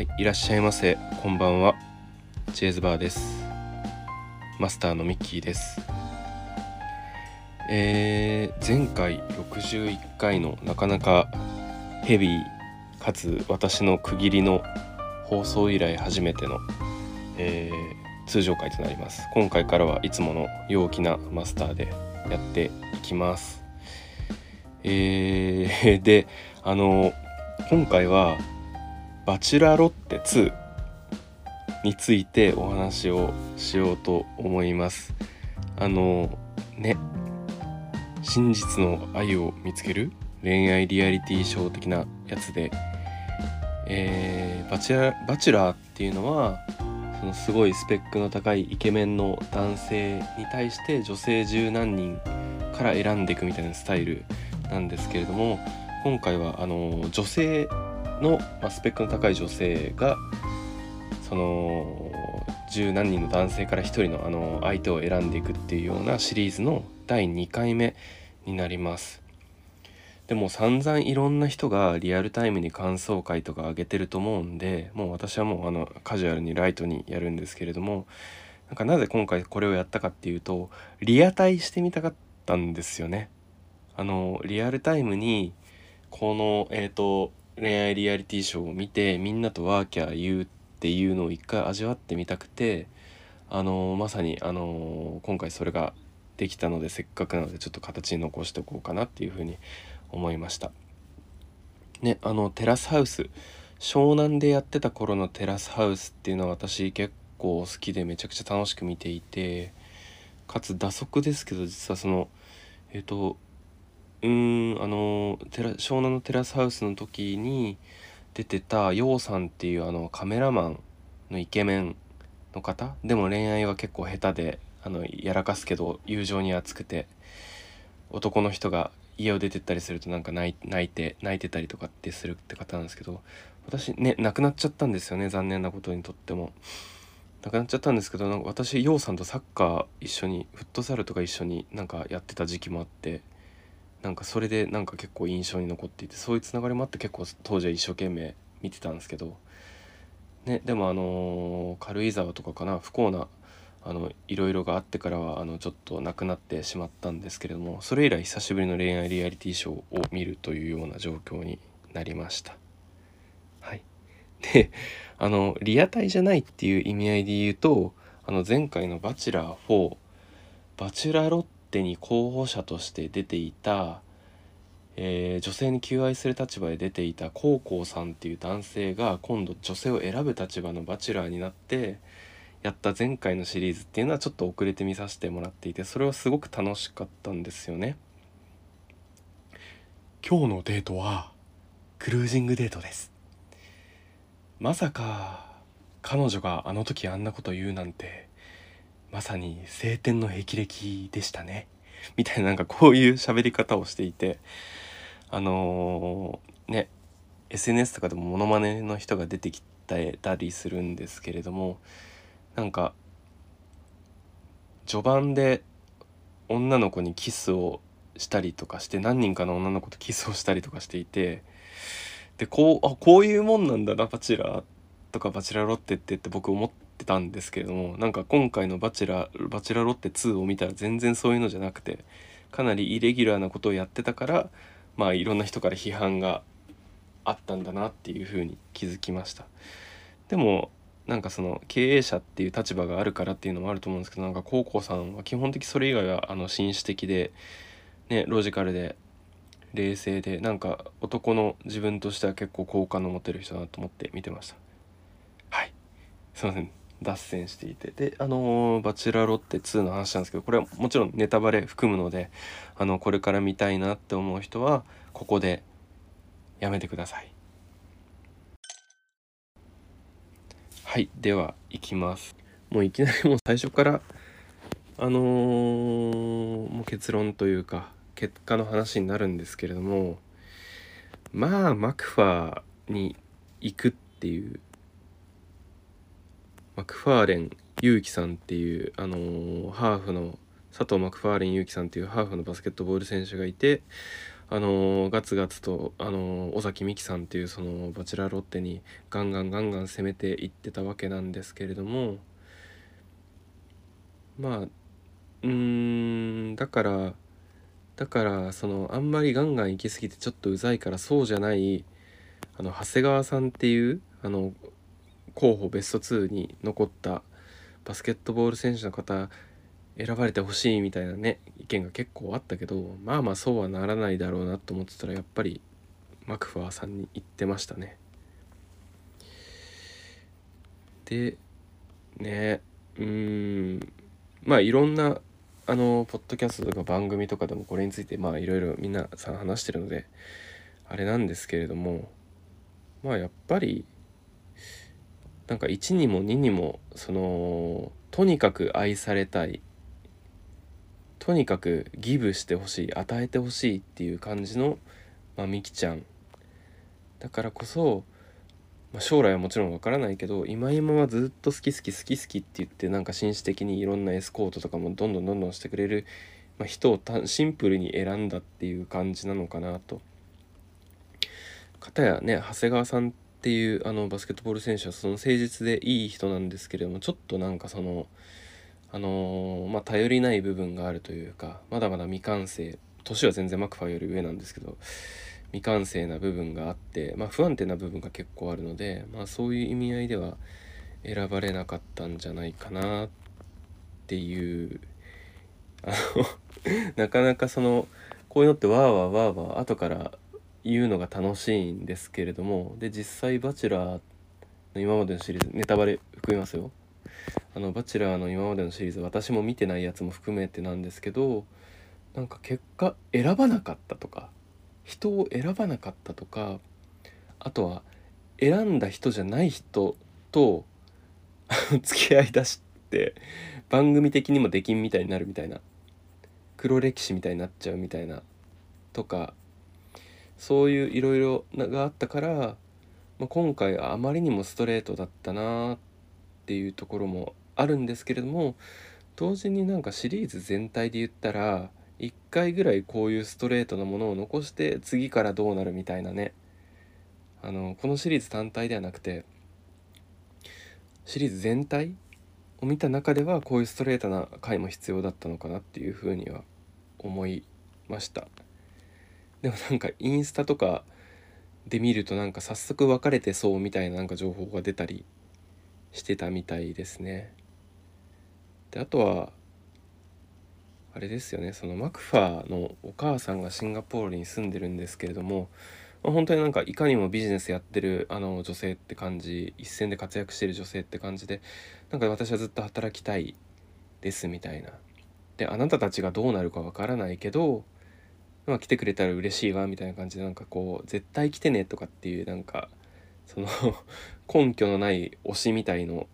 はい、いらっしゃいませ。こんばんは。チェーズバーです。マスターのミッキーです。えー、前回61回のなかなかヘビーかつ私の区切りの放送以来初めての、えー通常回となります。今回からはいつもの陽気なマスターでやっていきます。えー、で、あの、今回はバチェロレッテ2についてお話をしようと思います。あのね真実の愛を見つける恋愛リアリティショー的なやつで、えーバチェラバチェラーっていうのはそのすごいスペックの高いイケメンの男性に対して女性十何人から選んでいくみたいなスタイルなんですけれども今回はあの女性の、まあ、スペックの高い女性がその十何人の男性から一人のあの相手を選んでいくっていうようなシリーズの第2回目になります。でも散々いろんな人がリアルタイムに感想会とか上げてると思うんでもう私はもうあのカジュアルにライトにやるんですけれどもなんかなぜ今回これをやったかっていうとリアタイしてみたかったんですよね。あのリアルタイムにこのえっ、と恋愛リアリティショーを見てみんなとワーキャー言うっていうのを一回味わってみたくてあのまさにあの今回それができたのでせっかくなのでちょっと形に残しておこうかなっていうふうに思いました。ねあのテラスハウス湘南でやってた頃のテラスハウスっていうのは私結構好きでめちゃくちゃ楽しく見ていてかつ打足ですけど実はそのえっ、とうんあのテラ湘南のテラスハウスの時に出てたヨウさんっていうあのカメラマンのイケメンの方でも恋愛は結構下手であのやらかすけど友情に熱くて男の人が家を出てったりするとなんか泣い泣いて泣いてたりとかってするって方なんですけど私ね亡くなっちゃったんですよね残念なことにとっても。亡くなっちゃったんですけどなんか私ヨウさんとサッカー一緒にフットサルとか一緒になんかやってた時期もあってなんかそれでなんか結構印象に残っていてそういうつながりもあって結構当時は一生懸命見てたんですけどねでもあの軽井沢とかかな不幸なあのいろいろがあってからはあのちょっとなくなってしまったんですけれどもそれ以来久しぶりの恋愛リアリティショーを見るというような状況になりました。はい、であのリアタイじゃないっていう意味合いで言うとあの前回の「バチェラー4」バチュラロッテに候補者として出ていた、えー女性に求愛する立場で出ていたコウコウさんっていう男性が今度女性を選ぶ立場のバチェラーになってやった前回のシリーズっていうのはちょっと遅れて見させてもらっていてそれはすごく楽しかったんですよね。今日のデートはクルージングデートです。まさか彼女があの時あんなこと言うなんてまさに晴天の霹靂でしたね。みたいななんかこういう喋り方をしていてあのーね SNS とかでもモノマネの人が出てきたりするんですけれどもなんか序盤で女の子にキスをしたりとかして何人かの女の子とキスをしたりとかしていてでこうあこういうもんなんだなバチェラーとかバチェラロッテってって僕思ってたんですけれどもなんか今回のバチェラ「バチェラロッテ2」を見たら全然そういうのじゃなくてかなりイレギュラーなことをやってたからまあいろんな人から批判があったんだなっていうふうに気づきました。でもなんかその経営者っていう立場があるからっていうのもあると思うんですけどなんか高校さんは基本的それ以外はあの紳士的でねロジカルで冷静でなんか男の自分としては結構好感の持てる人だなと思って見てました。はい。すいません。脱線していて。であのーバチェラロッテ2」の話なんですけどこれはもちろんネタバレ含むのであのこれから見たいなって思う人はここでやめてください。はいでは行きます。もういきなりもう最初からあのーもう結論というか結果の話になるんですけれどもまあマクファーに行くっていうマクファーレン勇気さんっていう、あのーハーフの佐藤マクファーレン勇気さんっていうハーフのバスケットボール選手がいてあのガツガツと、あの尾崎美紀さんっていうそのバチラロッテにガンガンガンガン攻めていってたわけなんですけれどもまあうんだからだからそのあんまりガンガン行き過ぎてちょっとうざいからそうじゃないあの長谷川さんっていうあの候補ベスト2に残ったバスケットボール選手の方選ばれてほしいみたいなね意見が結構あったけどまあまあそうはならないだろうなと思ってたらやっぱりマクファーさんに言ってましたね。でねうんまあいろんなあのポッドキャストとか番組とかでもこれについてまあいろいろ皆さん話してるのであれなんですけれどもまあやっぱりなんか1にも2にもそのとにかく愛されたいとにかくギブしてほしい与えてほしいっていう感じの、まあ、みきちゃんだからこそ、まあ、将来はもちろんわからないけど今今はずっと好き好き好き好きって言ってなんか紳士的にいろんなエスコートとかもどんどんどんどんしてくれる、まあ、人をシンプルに選んだっていう感じなのかなと。かたやね長谷川さんっていうあのバスケットボール選手はその誠実でいい人なんですけれどもちょっとなんかそのあのー、まあ、頼りない部分があるというかまだまだ未完成年は全然マクファーより上なんですけど未完成な部分があって、まあ、不安定な部分が結構あるので、まあ、そういう意味合いでは選ばれなかったんじゃないかなっていうあの なかなかそのこういうのってわーわーわーわー後から言うのが楽しいんですけれどもで実際「バチェラー」の今までのシリーズネタバレ含みますよ。あの「バチェラー」の今までのシリーズ私も見てないやつも含めてなんですけどなんか結果選ばなかったとか人を選ばなかったとかあとは選んだ人じゃない人と 付き合いだして番組的にも出禁みたいになるみたいな黒歴史みたいになっちゃうみたいなとかそういういろいろがあったから、まあ、今回あまりにもストレートだったなっていうところもあるんですけれども同時になんかシリーズ全体で言ったら1回ぐらいこういうストレートなものを残して次からどうなるみたいなね。あのこのシリーズ単体ではなくてシリーズ全体を見た中ではこういうストレートな回も必要だったのかなっていうふうには思いました。でもなんかインスタとかで見るとなんか早速別れてそうみたいななんか情報が出たりしてたみたいですねであとはあれですよねそのマクファーのお母さんがシンガポールに住んでるんですけれども、まあ、本当になんかいかにもビジネスやってるあの女性って感じ一線で活躍してる女性って感じでなんか私はずっと働きたいですみたいな。であなたたちがどうなるかわからないけど、まあ、来てくれたら嬉しいわみたいな感じでなんかこう絶対来てねとかっていうなんかその 根拠のない推しみたいの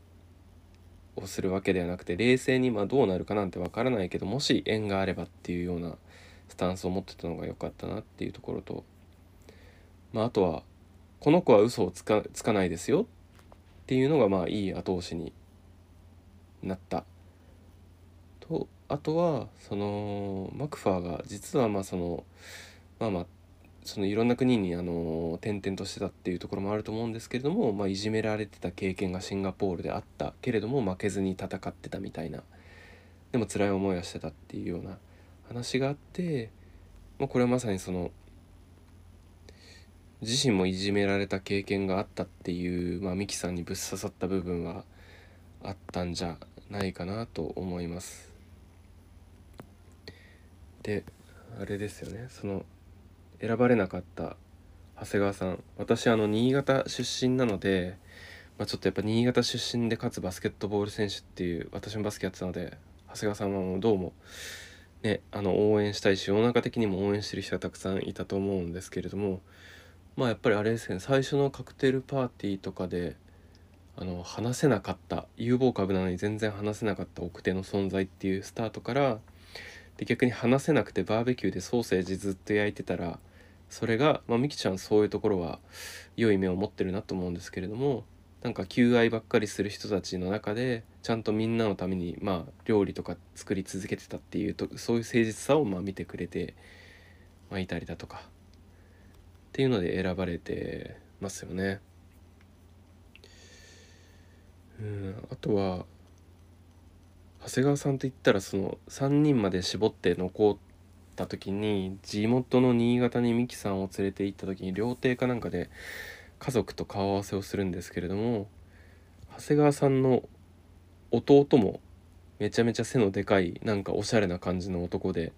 をするわけではなくて冷静にまあどうなるかなんてわからないけどもし縁があればっていうようなスタンスを持ってたのが良かったなっていうところと、まあ、あとはこの子は嘘をつかつかないですよっていうのがまあいい後押しになったとあとはそのマクファーが実はまあそのまあまあそのいろんな国にあの転々としてたっていうところもあると思うんですけれども、まあ、いじめられてた経験がシンガポールであったけれども負けずに戦ってたみたいなでも辛い思いはしてたっていうような話があって、まあ、これはまさにその自身もいじめられた経験があったっていう、まあ、ミキさんにぶっ刺さった部分はあったんじゃないかなと思います。であれですよね。その選ばれなかった長谷川さん。私あの新潟出身なので、まあ、ちょっとやっぱ新潟出身でかつバスケットボール選手っていう私もバスケやってたので長谷川さんはもうどうもねあの応援したいし世の中的にも応援してる人がたくさんいたと思うんですけれどもまあやっぱりあれですね。最初のカクテルパーティーとかであの話せなかった有望株なのに全然話せなかった奥手の存在っていうスタートからで逆に話せなくてバーベキューでソーセージずっと焼いてたらそれが、まあ、みきちゃんそういうところは良い目を持ってるなと思うんですけれどもなんか求愛ばっかりする人たちの中でちゃんとみんなのためにまあ料理とか作り続けてたっていうとそういう誠実さをまあ見てくれてまあ、いたりだとかっていうので選ばれてますよね。うんあとは長谷川さんといったらその3人まで絞って残った時に地元の新潟に美樹さんを連れて行った時に料亭かなんかで家族と顔合わせをするんですけれども長谷川さんの弟もめちゃめちゃ背のでかいなんかおしゃれな感じの男で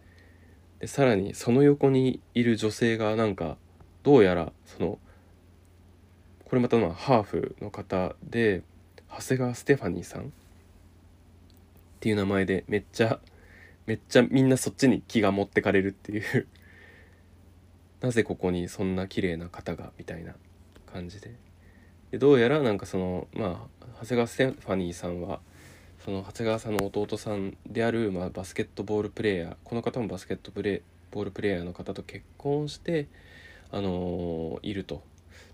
でさらにその横にいる女性がなんかどうやらそのこれまたまあハーフの方で長谷川ステファニーさんっていう名前でめっちゃめっちゃみんなそっちに気が持ってかれるっていう。なぜここにそんな綺麗な方がみたいな感じで。でどうやらなんかそのまあ長谷川ステファニーさんはその長谷川さんの弟さんである、まあ、バスケットボールプレーヤーこの方もバスケットプレーボールプレーヤーの方と結婚してあのー、いると。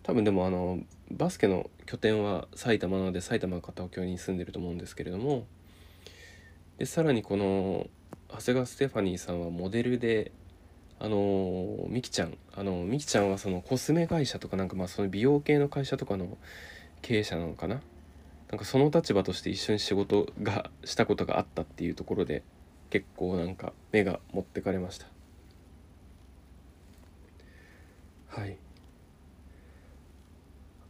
多分でもあのバスケの拠点は埼玉なので埼玉の方を京に住んでると思うんですけれどもでさらにこの長谷川ステファニーさんはモデルであのみきちゃんあのみきちゃんはそのコスメ会社とかなんかまあその美容系の会社とかの経営者なのかな？なんかその立場として一緒に仕事がしたことがあったっていうところで結構なんか目が持ってかれました。はい。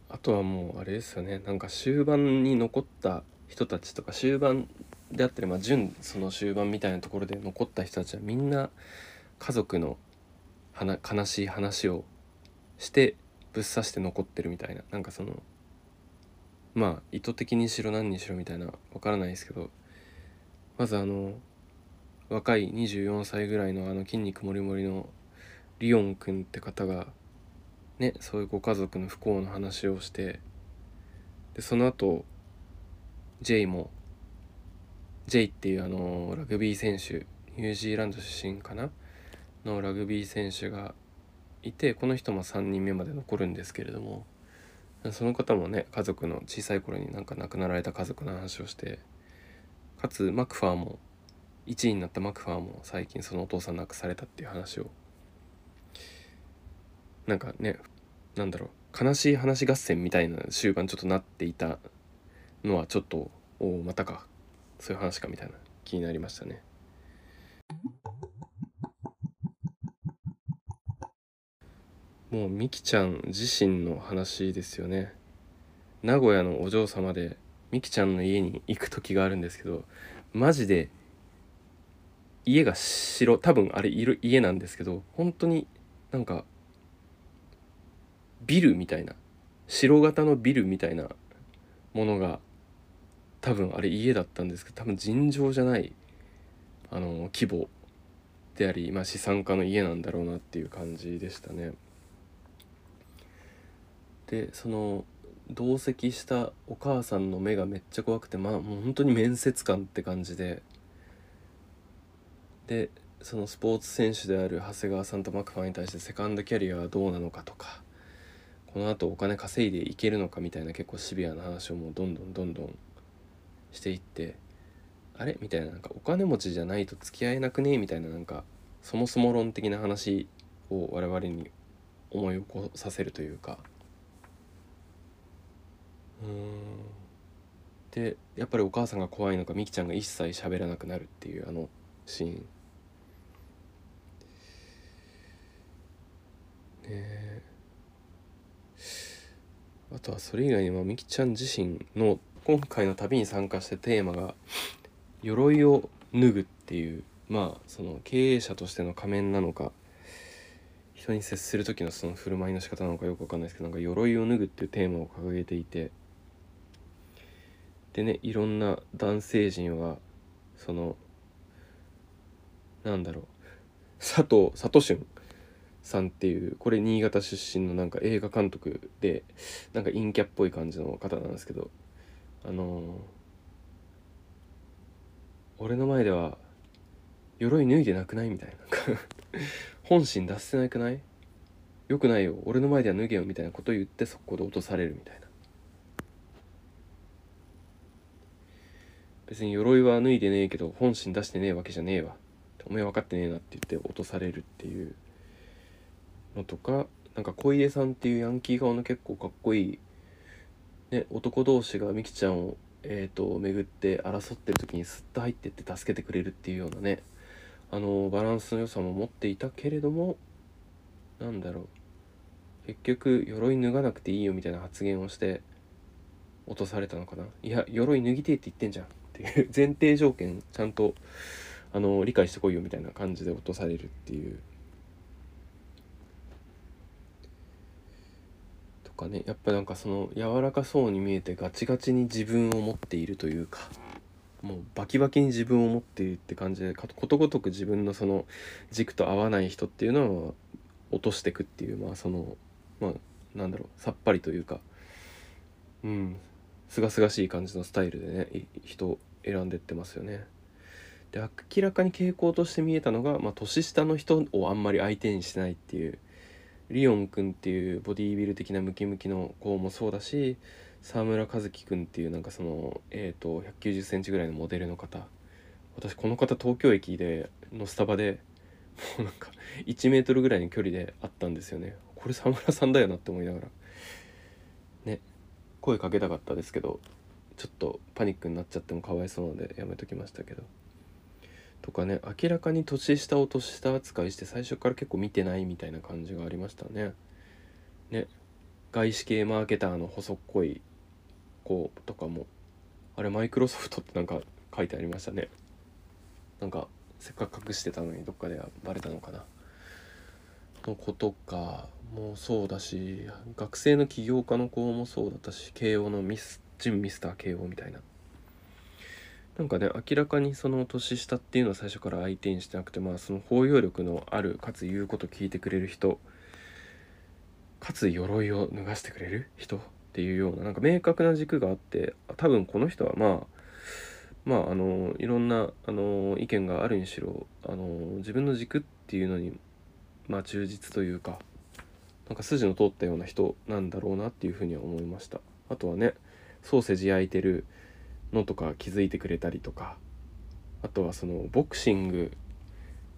あとはもうあれですよね。なんか終盤に残った人たちとか終盤であったりまあ準その終盤みたいなところで残った人たちはみんな家族の悲しい話をしてぶっ刺して残ってるみたいな。なんかそのまあ意図的にしろ何にしろみたいなわからないですけど。まずあの若い24歳ぐらいのあの筋肉もりもりのリオン君って方がねそういうご家族の不幸の話をしてでその後 J も J っていうあのラグビー選手ニュージーランド出身かな？のラグビー選手がいてこの人も3人目まで残るんですけれどもその方もね家族の小さい頃になんか亡くなられた家族の話をしてかつマクファーも1位になったマクファーも最近そのお父さん亡くされたっていう話をなんかねなんだろう悲しい話合戦みたいな終盤ちょっとなっていたのはちょっとおおまたか。そういう話かみたいな気になりましたね。もうみきちゃん自身の話ですよね名古屋のお嬢様でみきちゃんの家に行く時があるんですけどマジで家が白多分あれいる家なんですけど本当になんかビルみたいな白型のビルみたいなものが多分あれ家だったんですけど多分尋常じゃないあの規模であり、まあ、資産家の家なんだろうなっていう感じでしたね。でその同席したお母さんの目がめっちゃ怖くてまあもう本当に面接官って感じででそのスポーツ選手である長谷川さんとマクファーに対してセカンドキャリアはどうなのかとかこのあとお金稼いでいけるのかみたいな結構シビアな話をもうどんどんどんどんしていってあれ？みたいななんかお金持ちじゃないと付き合えなくね？みたいななんかそもそも論的な話を我々に思い起こさせるというか。うん。でやっぱりお母さんが怖いのかみきちゃんが一切喋らなくなるっていうあのシーン。ねえ。あとはそれ以外にもみきちゃん自身の今回の旅に参加してテーマが「鎧を脱ぐ」っていうまあその経営者としての仮面なのか人に接する時のその振る舞いの仕方なのかよく分かんないですけどなんか鎧を脱ぐっていうテーマを掲げていてでねいろんな男性陣はそのなんだろう佐藤佐藤俊さんっていうこれ新潟出身のなんか映画監督でなんか陰キャっぽい感じの方なんですけどあの、俺の前では鎧脱いでなくないみたいな。本心出せなくない？よくないよ。俺の前では脱げよみたいなことを言ってそこで落とされるみたいな。別に鎧は脱いでねえけど本心出してねえわけじゃねえわ。お前分かってねえなって言って落とされるっていうのとかなんか小出さんっていうヤンキー顔の結構かっこいい、ね、男同士がみきちゃんを、えーと、巡って争ってる時にスッと入ってって助けてくれるっていうようなねあのバランスの良さも持っていたけれどもなんだろう。結局鎧脱がなくていいよみたいな発言をして落とされたのかな。いや鎧脱ぎてえって言ってんじゃん。っていう前提条件ちゃんとあの理解してこいよみたいな感じで落とされるっていうとかねやっぱなんかその柔らかそうに見えてガチガチに自分を持っているというかもうバキバキに自分を持っているって感じでことごとく自分のその軸と合わない人っていうのは落としてくっていうまあそのまあなんだろうさっぱりというかうんすがすがしい感じのスタイルでね人選んでってますよね。で明らかに傾向として見えたのが、まあ、年下の人をあんまり相手にしないっていうリオン君っていうボディービル的なムキムキの子もそうだし沢村一樹君っていうなんかそのえっ、ー、と1 9 0センチぐらいのモデルの方。私この方東京駅でのスタバでもうなんか1メートルぐらいの距離で会ったんですよね。これ沢村さんだよなって思いながら。ね声かけたかったですけどちょっとパニックになっちゃってもかわいそうなのでやめときましたけど。とかね明らかに年下を年下扱いして最初から結構見てないみたいな感じがありましたね。ね外資系マーケターの細っこい子とかもあれマイクロソフトってなんか書いてありましたね。なんかせっかく隠してたのにどっかではバレたのかな。の子とかもそうだし学生の起業家の子もそうだったし慶応のミス準ミスター慶応みたいな。なんかね明らかにその年下っていうのは最初から相手にしてなくてまあその包容力のあるかつ言うこと聞いてくれる人かつ鎧を脱がしてくれる？人っていうようななんか明確な軸があって多分この人はまあまああのいろんなあの意見があるにしろあの自分の軸っていうのにまあ忠実というかなんか筋の通ったような人なんだろうなっていうふうには思いました。あとはねソーセージ焼いてるのとか気づいてくれたりとか。あとはそのボクシング。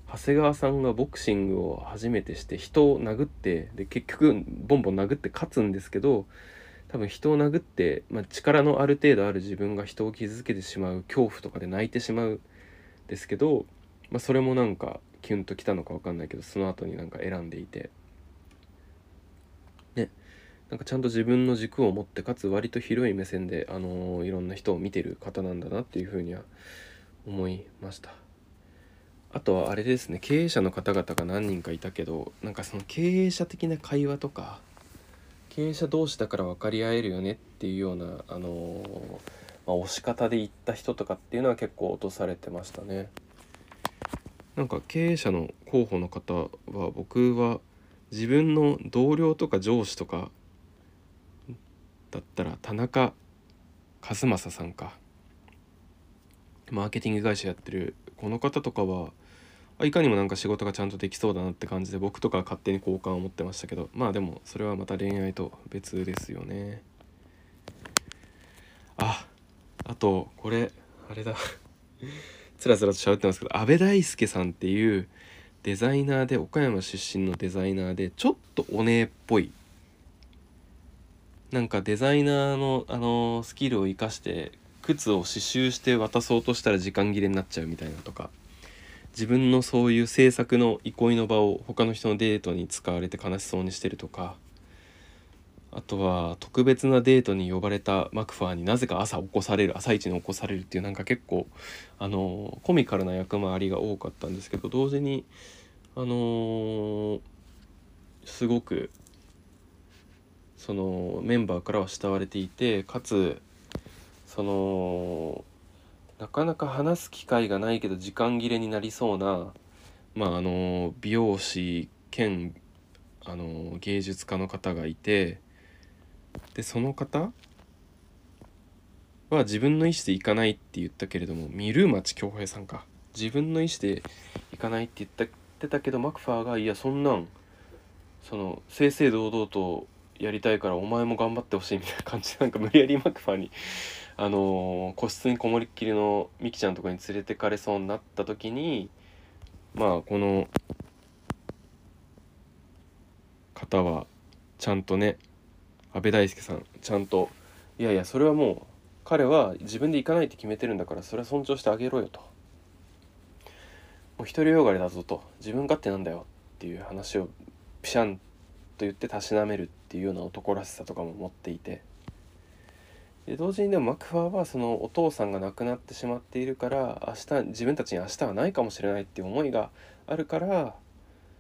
長谷川さんがボクシングを初めてして人を殴ってで結局ボンボン殴って勝つんですけど多分人を殴って、まあ、力のある程度ある自分が人を傷つけてしまう恐怖とかで泣いてしまうんですけど、まあ、それもなんかキュンときたのか分かんないけどその後になんか選んでいて。なんかちゃんと自分の軸を持ってかつ割と広い目線で、あのー、いろんな人を見てる方なんだなっていうふうには思いましたあとはあれですね経営者の方々が何人かいたけどなんかその経営者的な会話とか経営者同士だから分かり合えるよねっていうような、あのー、まあ、押し方で言った人とかっていうのは結構落とされてましたね。なんか経営者の候補の方は僕は自分の同僚とか上司とかだったら田中和正さんか。マーケティング会社やってるこの方とかはいかにもなんか仕事がちゃんとできそうだなって感じで僕とか勝手に好感を持ってましたけどまあでもそれはまた恋愛と別ですよね。ああとこれあれだ。つらつらと喋ってますけど阿部大輔さんっていうデザイナーで岡山出身のデザイナーでちょっとお姉っぽいなんかデザイナーの、あの、スキルを生かして靴を刺繍して渡そうとしたら時間切れになっちゃうみたいなとか。自分のそういう制作の憩いの場を他の人のデートに使われて悲しそうにしてるとか。あとは特別なデートに呼ばれたマクファーになぜか朝起こされる朝一に起こされるっていうなんか結構あのコミカルな役回りが多かったんですけど同時にあの、すごくそのメンバーからは慕われていてかつそのなかなか話す機会がないけど時間切れになりそうなまああの美容師兼あの芸術家の方がいてでその方は自分の意思で行かないって言ったけれどもミルー町恭平さんか。自分の意思で行かないって言ってたけどマクファーがいやそんなんその正々堂々とやりたいからお前も頑張ってほしいみたいな感じでなんか無理やりマクファーにあのー、個室にこもりっきりのミキちゃんとこに連れてかれそうになった時にまあこの方はちゃんとね安倍大輔さんちゃんといやいやそれはもう彼は自分で行かないって決めてるんだからそれは尊重してあげろよと。もう独りよがりだぞと。自分勝手なんだよっていう話をピシャンと言ってたしなめるっていうような男らしさとかも持っていて。で同時にでもマクファーはそのお父さんが亡くなってしまっているから明日自分たちに明日はないかもしれないっていう思いがあるから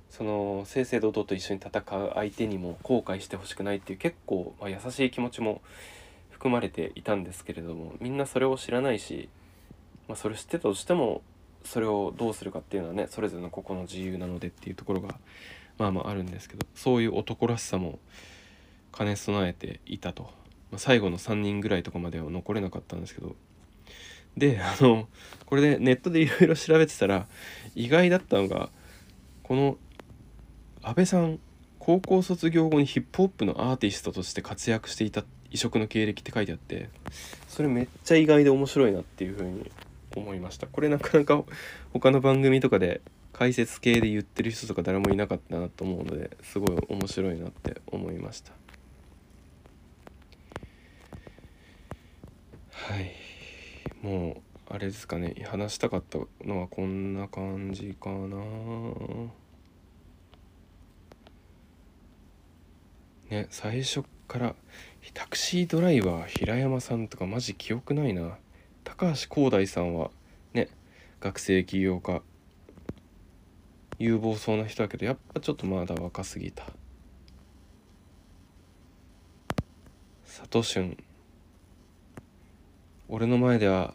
その正々堂々と一緒に戦う相手にも後悔してほしくないっていう結構、まあ、優しい気持ちも含まれていたんですけれどもみんなそれを知らないし、まあ、それ知ってたとしてもそれをどうするかっていうのはねそれぞれの個々の自由なのでっていうところがまあまああるんですけどそういう男らしさも兼ね備えていたと、まあ、最後の3人ぐらいとかまでは残れなかったんですけど。であのこれでネットでいろいろ調べてたら意外だったのがこの安倍さん高校卒業後にヒップホップのアーティストとして活躍していた異色の経歴って書いてあってそれめっちゃ意外で面白いなっていう風に思いました。これなかなか他の番組とかで解説系で言ってる人とか誰もいなかったなと思うのですごい面白いなって思いました。はい。もうあれですかね。話したかったのはこんな感じかな。ね最初からタクシードライバー平山さんとかマジ記憶ないな。高橋光大さんはね学生起業家有望そうな人だけどやっぱちょっとまだ若すぎた。佐藤俊俺の前では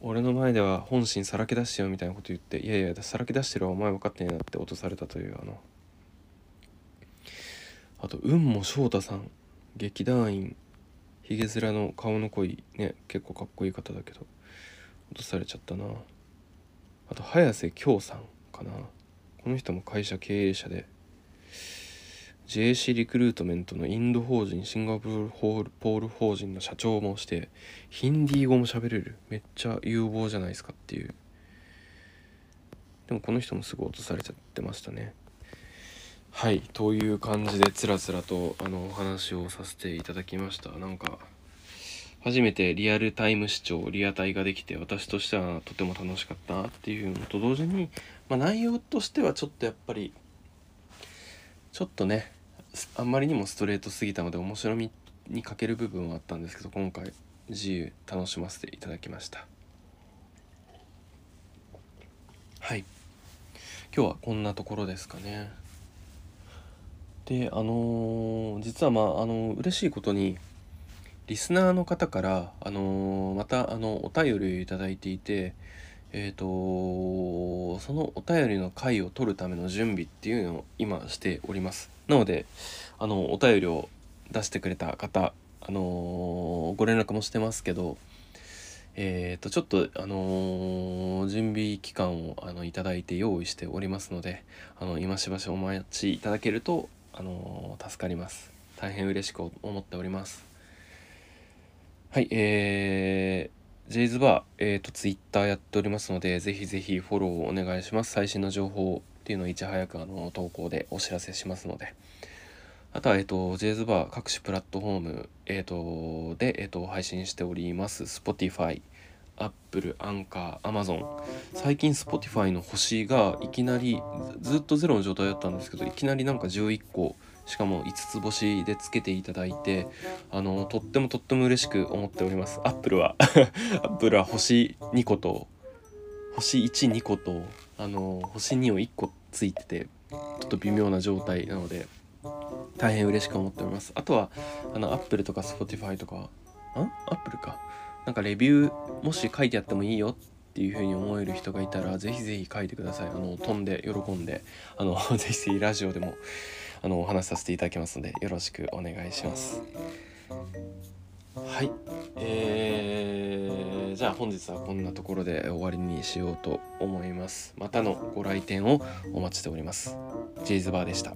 俺の前では本心さらけ出してよみたいなこと言っていやいやさらけ出してるわお前分かってねえなって落とされたというあのあと雲も翔太さん劇団員ひげ面の顔の濃いね結構かっこいい方だけど落とされちゃったな。あと早瀬京さんかな。この人も会社経営者で JC リクルートメントのインド法人シンガポール法人の社長もしてヒンディー語も喋れる。めっちゃ有望じゃないですかっていう。でもこの人もすぐ落とされちゃってましたね。はいという感じでつらつらとあのお話をさせていただきました。なんか初めてリアルタイム視聴リアタイができて私としてはとても楽しかったなっていうのと同時に、まあ、内容としてはちょっとやっぱりちょっとねあんまりにもストレートすぎたので面白みに欠ける部分はあったんですけど今回自由楽しませていただきました。はい。今日はこんなところですかね。であのー、実はまああのー、嬉しいことにリスナーの方からあのー、またあのお便りをいただいていてえっ、とそのお便りの回を取るための準備っていうのを今しております。なのであのお便りを出してくれた方あのご連絡もしてますけどえー、とちょっとあの、準備期間をあのいただいて用意しておりますのであの今しばしお待ちいただけるとあの助かります。大変嬉しく思っております。はいえー、ジェイズバー、えーと、ツイッターやっておりますのでぜひぜひフォローをお願いします最新の情報っていうのをいち早くあの投稿でお知らせしますのであとは、えっ、ー、と、ジェイズバー各種プラットフォーム、えっ、ー、と、で、えっ、と、配信しております。Spotify、Apple、アンカー、Amazon。最近 Spotify の星がいきなりずっとゼロの状態だったんですけど、いきなりなんか11個、しかも5つ星でつけていただいて、あの、とってもとっても嬉しく思っております。Apple は Apple は星2個と、星1、2個と、あの、星2を1個ついてて、ちょっと微妙な状態なので、大変嬉しく思っております。あとは、あの、Apple とか Spotify とか、ん ?Apple か。なんかレビューもし書いてあってもいいよっていうふうに思える人がいたらぜひぜひ書いてくださいあの飛んで喜んであの ぜひぜひラジオでもあのお話しさせていただきますのでよろしくお願いします。はい。えー、じゃあ本日はこんなところで終わりにしようと思います。またのご来店をお待ちしております。ジェイズバーでした。